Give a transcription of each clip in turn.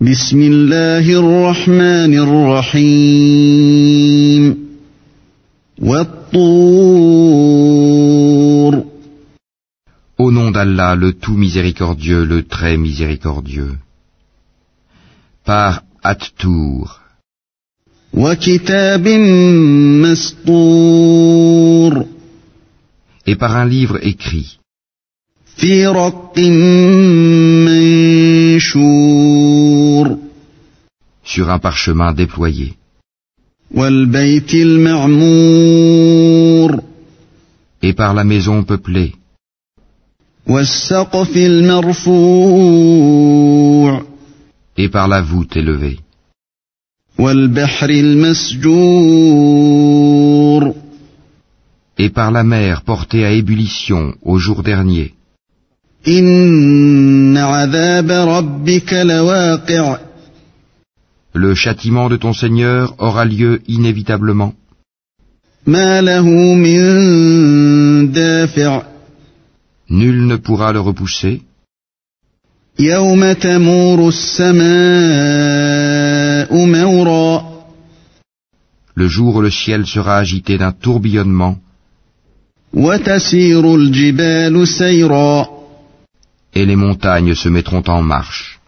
بسم الله الرحمن الرحيم والطور Au nom d'Allah, le tout miséricordieux, le très miséricordieux. Par At-Tour. وكتاب مسطور Et par un livre écrit. في رق منشور Sur un parchemin déployé. والبيت المعمور Et par la maison peuplée. والسقف المرفوع Et par la voûte élevée. والبحر المسجور Et par la mer portée à ébullition au jour dernier. Le châtiment de ton Seigneur aura lieu inévitablement. Nul ne pourra le repousser. Le jour où le ciel sera agité d'un tourbillonnement et les montagnes se mettront en marche.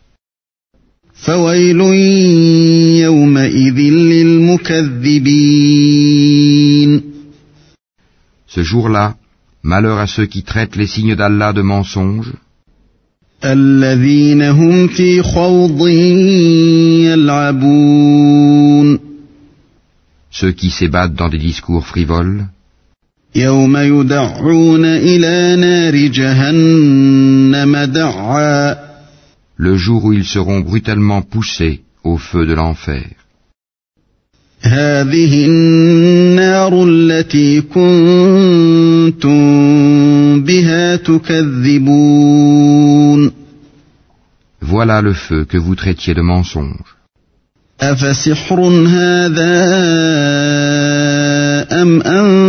Ce jour-là, malheur à ceux qui traitent les signes d'Allah de mensonges. Ceux qui s'ébattent dans des discours frivoles. يوم يدعون إلى نار جهنم دعا le jour où ils seront brutalement poussés au feu de l'enfer. هذه النار التي كنتم بها تكذبون Voilà le feu que vous traitiez de mensonge. أفسحر هذا أم أنتم لا تبصرون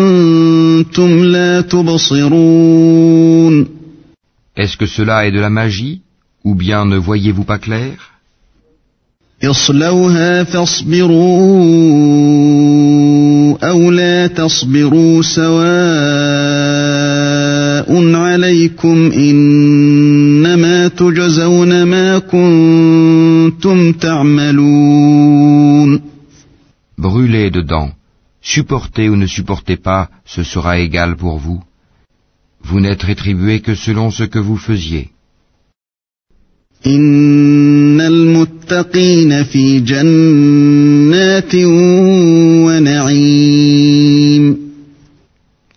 Est-ce que cela est de la magie ou bien ne voyez-vous pas clair? Brûlez dedans supportez ou ne supportez pas, ce sera égal pour vous. Vous n'êtes rétribué que selon ce que vous faisiez.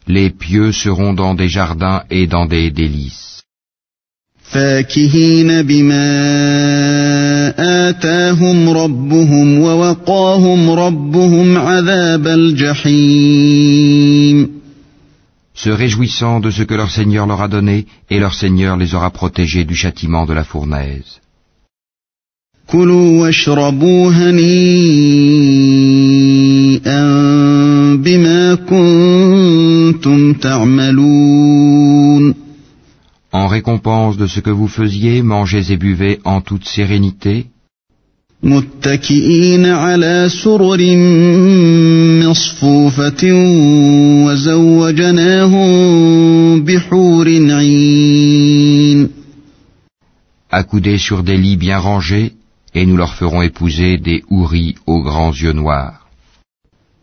Les pieux seront dans des jardins et dans des délices. فاكهين بما آتاهم ربهم ووقاهم ربهم عذاب الجحيم se réjouissant de ce que leur Seigneur leur a donné, et leur Seigneur les aura protégés du châtiment de la fournaise. كلوا واشربوا هنيئا بما كنتم تعملون En récompense de ce que vous faisiez, mangez et buvez en toute sérénité, متكئين على سرر مصفوفة وزوجناهم بحور عين accoudés sur des lits bien rangés, et nous leur ferons épouser des houris aux grands yeux noirs.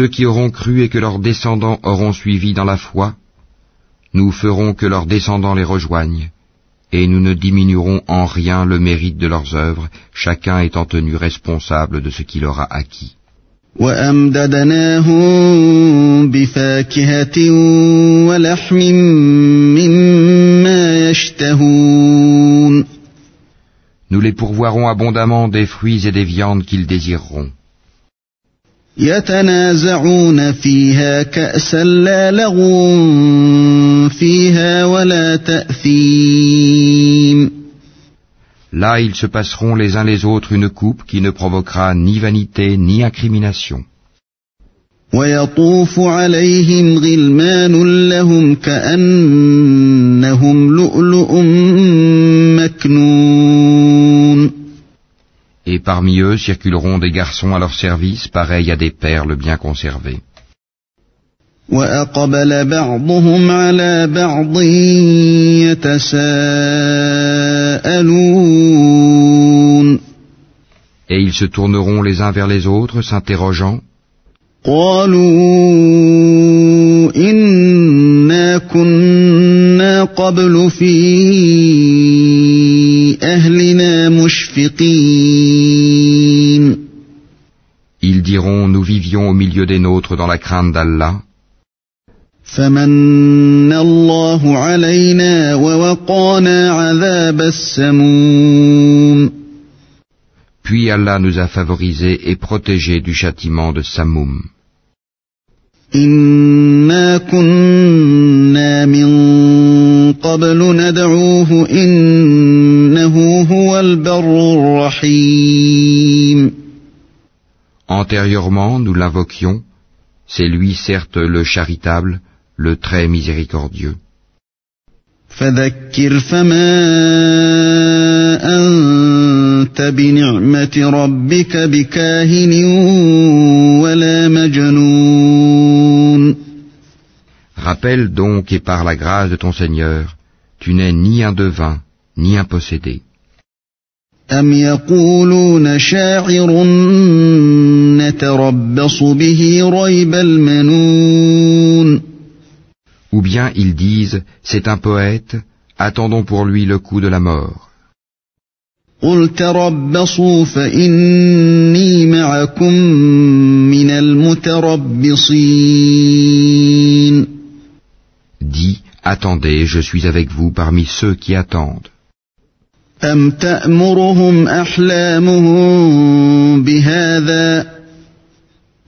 ceux qui auront cru et que leurs descendants auront suivi dans la foi, nous ferons que leurs descendants les rejoignent, et nous ne diminuerons en rien le mérite de leurs œuvres, chacun étant tenu responsable de ce qu'il aura acquis. Nous les pourvoirons abondamment des fruits et des viandes qu'ils désireront. يتنازعون فيها كأسا لا لغو فيها ولا تأثيم Là ils se passeront les uns les autres une coupe qui ne provoquera ni vanité ni incrimination. ويطوف عليهم غلمان لهم كأنهم لؤلؤ مكنون parmi eux circuleront des garçons à leur service pareils à des perles bien conservées. وأقبل بعضهم على بعض يتساءلون Et ils se tourneront les uns vers les autres, s'interrogeant, قالوا إنا كنا قبل في أهلنا مشفقين diront, nous vivions au milieu des nôtres dans la crainte d'Allah, فمن الله علينا ووقانا عذاب السموم puis Allah nous a favorisés et protégés du châtiment de Samoum. إنا كنا من قبل ندعوه إنه هو البر الرحيم Antérieurement, nous l'invoquions, c'est lui certes le charitable, le très miséricordieux. Rappelle donc et par la grâce de ton Seigneur, tu n'es ni un devin, ni un possédé. أم يقولون شاعر نتربص به ريب المنون Ou bien ils disent, c'est un poète, attendons pour lui le coup de la mort. قل تربصوا فإني معكم من المتربصين Dis, attendez, je suis avec vous parmi ceux qui attendent. أم تأمرهم أحلامهم بهذا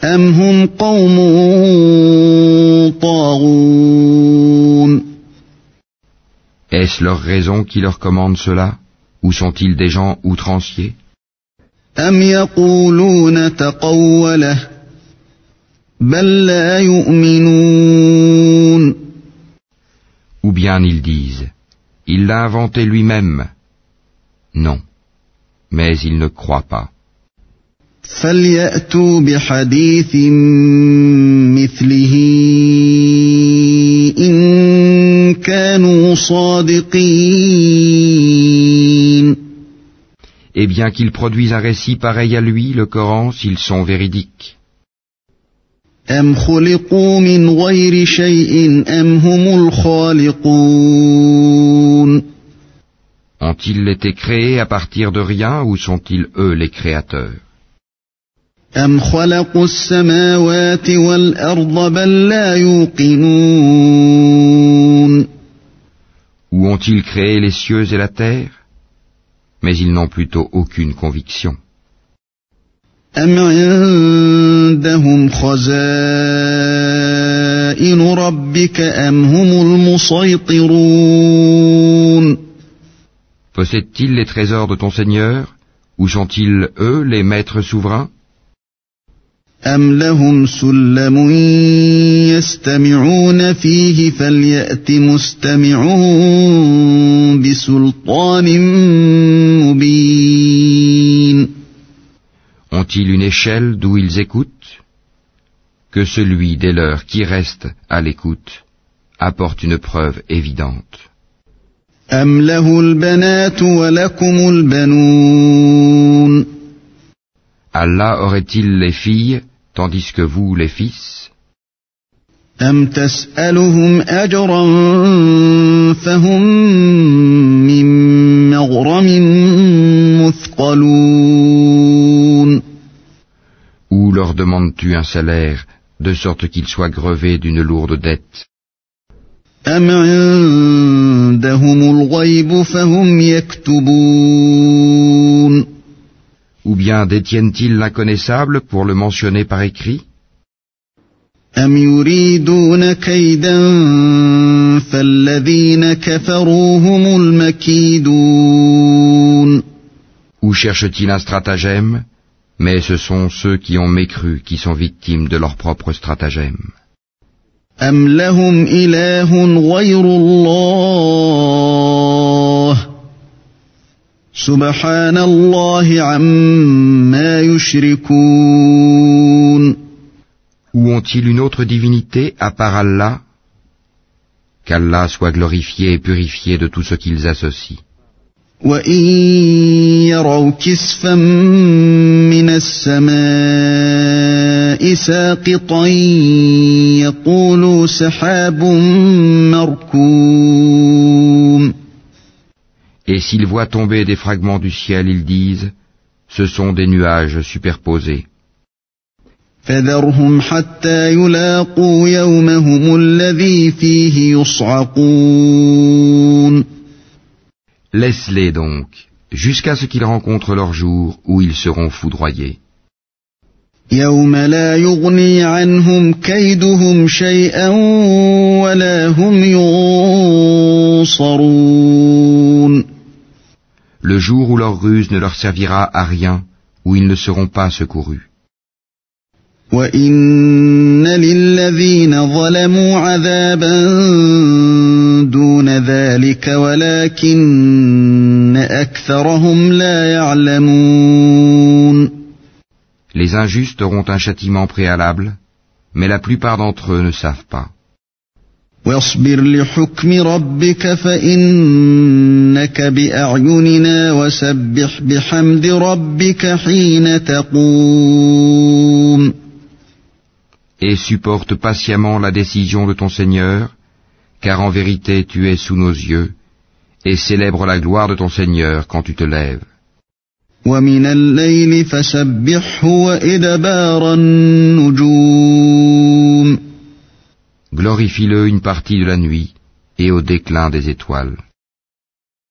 أم هم قوم طاغون Est-ce leur raison qui leur commande cela Ou sont-ils des gens outranciers أم يقولون تقوله بل لا يؤمنون Ou bien ils disent, il l'a inventé lui-même. Non, mais ils ne croient pas. فليأتوا بحديث مثله إن كانوا صادقين Et bien qu'ils produisent un récit pareil à lui, le Coran, s'ils sont véridiques. أم خلقوا من غير شيء أم هم الخالقون Ont-ils été créés à partir de rien ou sont-ils eux les créateurs? Ou ont-ils créé les cieux et la terre? Mais ils n'ont plutôt aucune conviction. Possèdent-ils les trésors de ton Seigneur Ou sont-ils eux les maîtres souverains أم لهم سلم يستمعون فيه فليأت مستمعون بسلطان مبين Ont-ils une échelle d'où ils écoutent Que celui des leurs qui reste à l'écoute apporte une preuve évidente. أم له البنات ولكم البنون Allah aurait-il les filles tandis que vous les fils أم تسألهم أجرا فهم من مغرم مثقلون Ou leur demandes-tu un salaire de sorte qu'ils soient grevés d'une lourde dette أم عندهم الغيب فهم يكتبون Ou Ou bien détiennent-ils l'inconnaissable pour le mentionner par écrit أم يريدون كيدا فالذين كفروا هم المكيدون Ou cherchent-ils un stratagème Mais ce sont ceux qui ont mécru qui sont victimes de leur propre stratagème. أم لهم إله غير الله سبحان الله عما يشركون Ou ont-ils une autre divinité à part Allah Qu'Allah soit glorifié et purifié de tout ce qu'ils associent. وإن يروا كسفا من السماء ساقطا يقولوا سحاب مركوم Et s'ils voient tomber des fragments du ciel, ils disent, ce sont des nuages superposés. فذرهم حتى يلاقوا يومهم الذي فيه يصعقون Laisse-les donc, jusqu'à ce qu'ils rencontrent leur jour où ils seront foudroyés. Le jour où leur ruse ne leur servira à rien, où ils ne seront pas secourus. وإن للذين ظلموا عذابا دون ذلك ولكن أكثرهم لا يعلمون Les injustes auront un châtiment préalable, mais la plupart d'entre eux ne savent pas. واصبر لحكم ربك فإنك بأعيننا وسبح بحمد ربك حين تقوم et supporte patiemment la décision de ton Seigneur, car en vérité tu es sous nos yeux, et célèbre la gloire de ton Seigneur quand tu te lèves. Glorifie-le une partie de la nuit et au déclin des étoiles.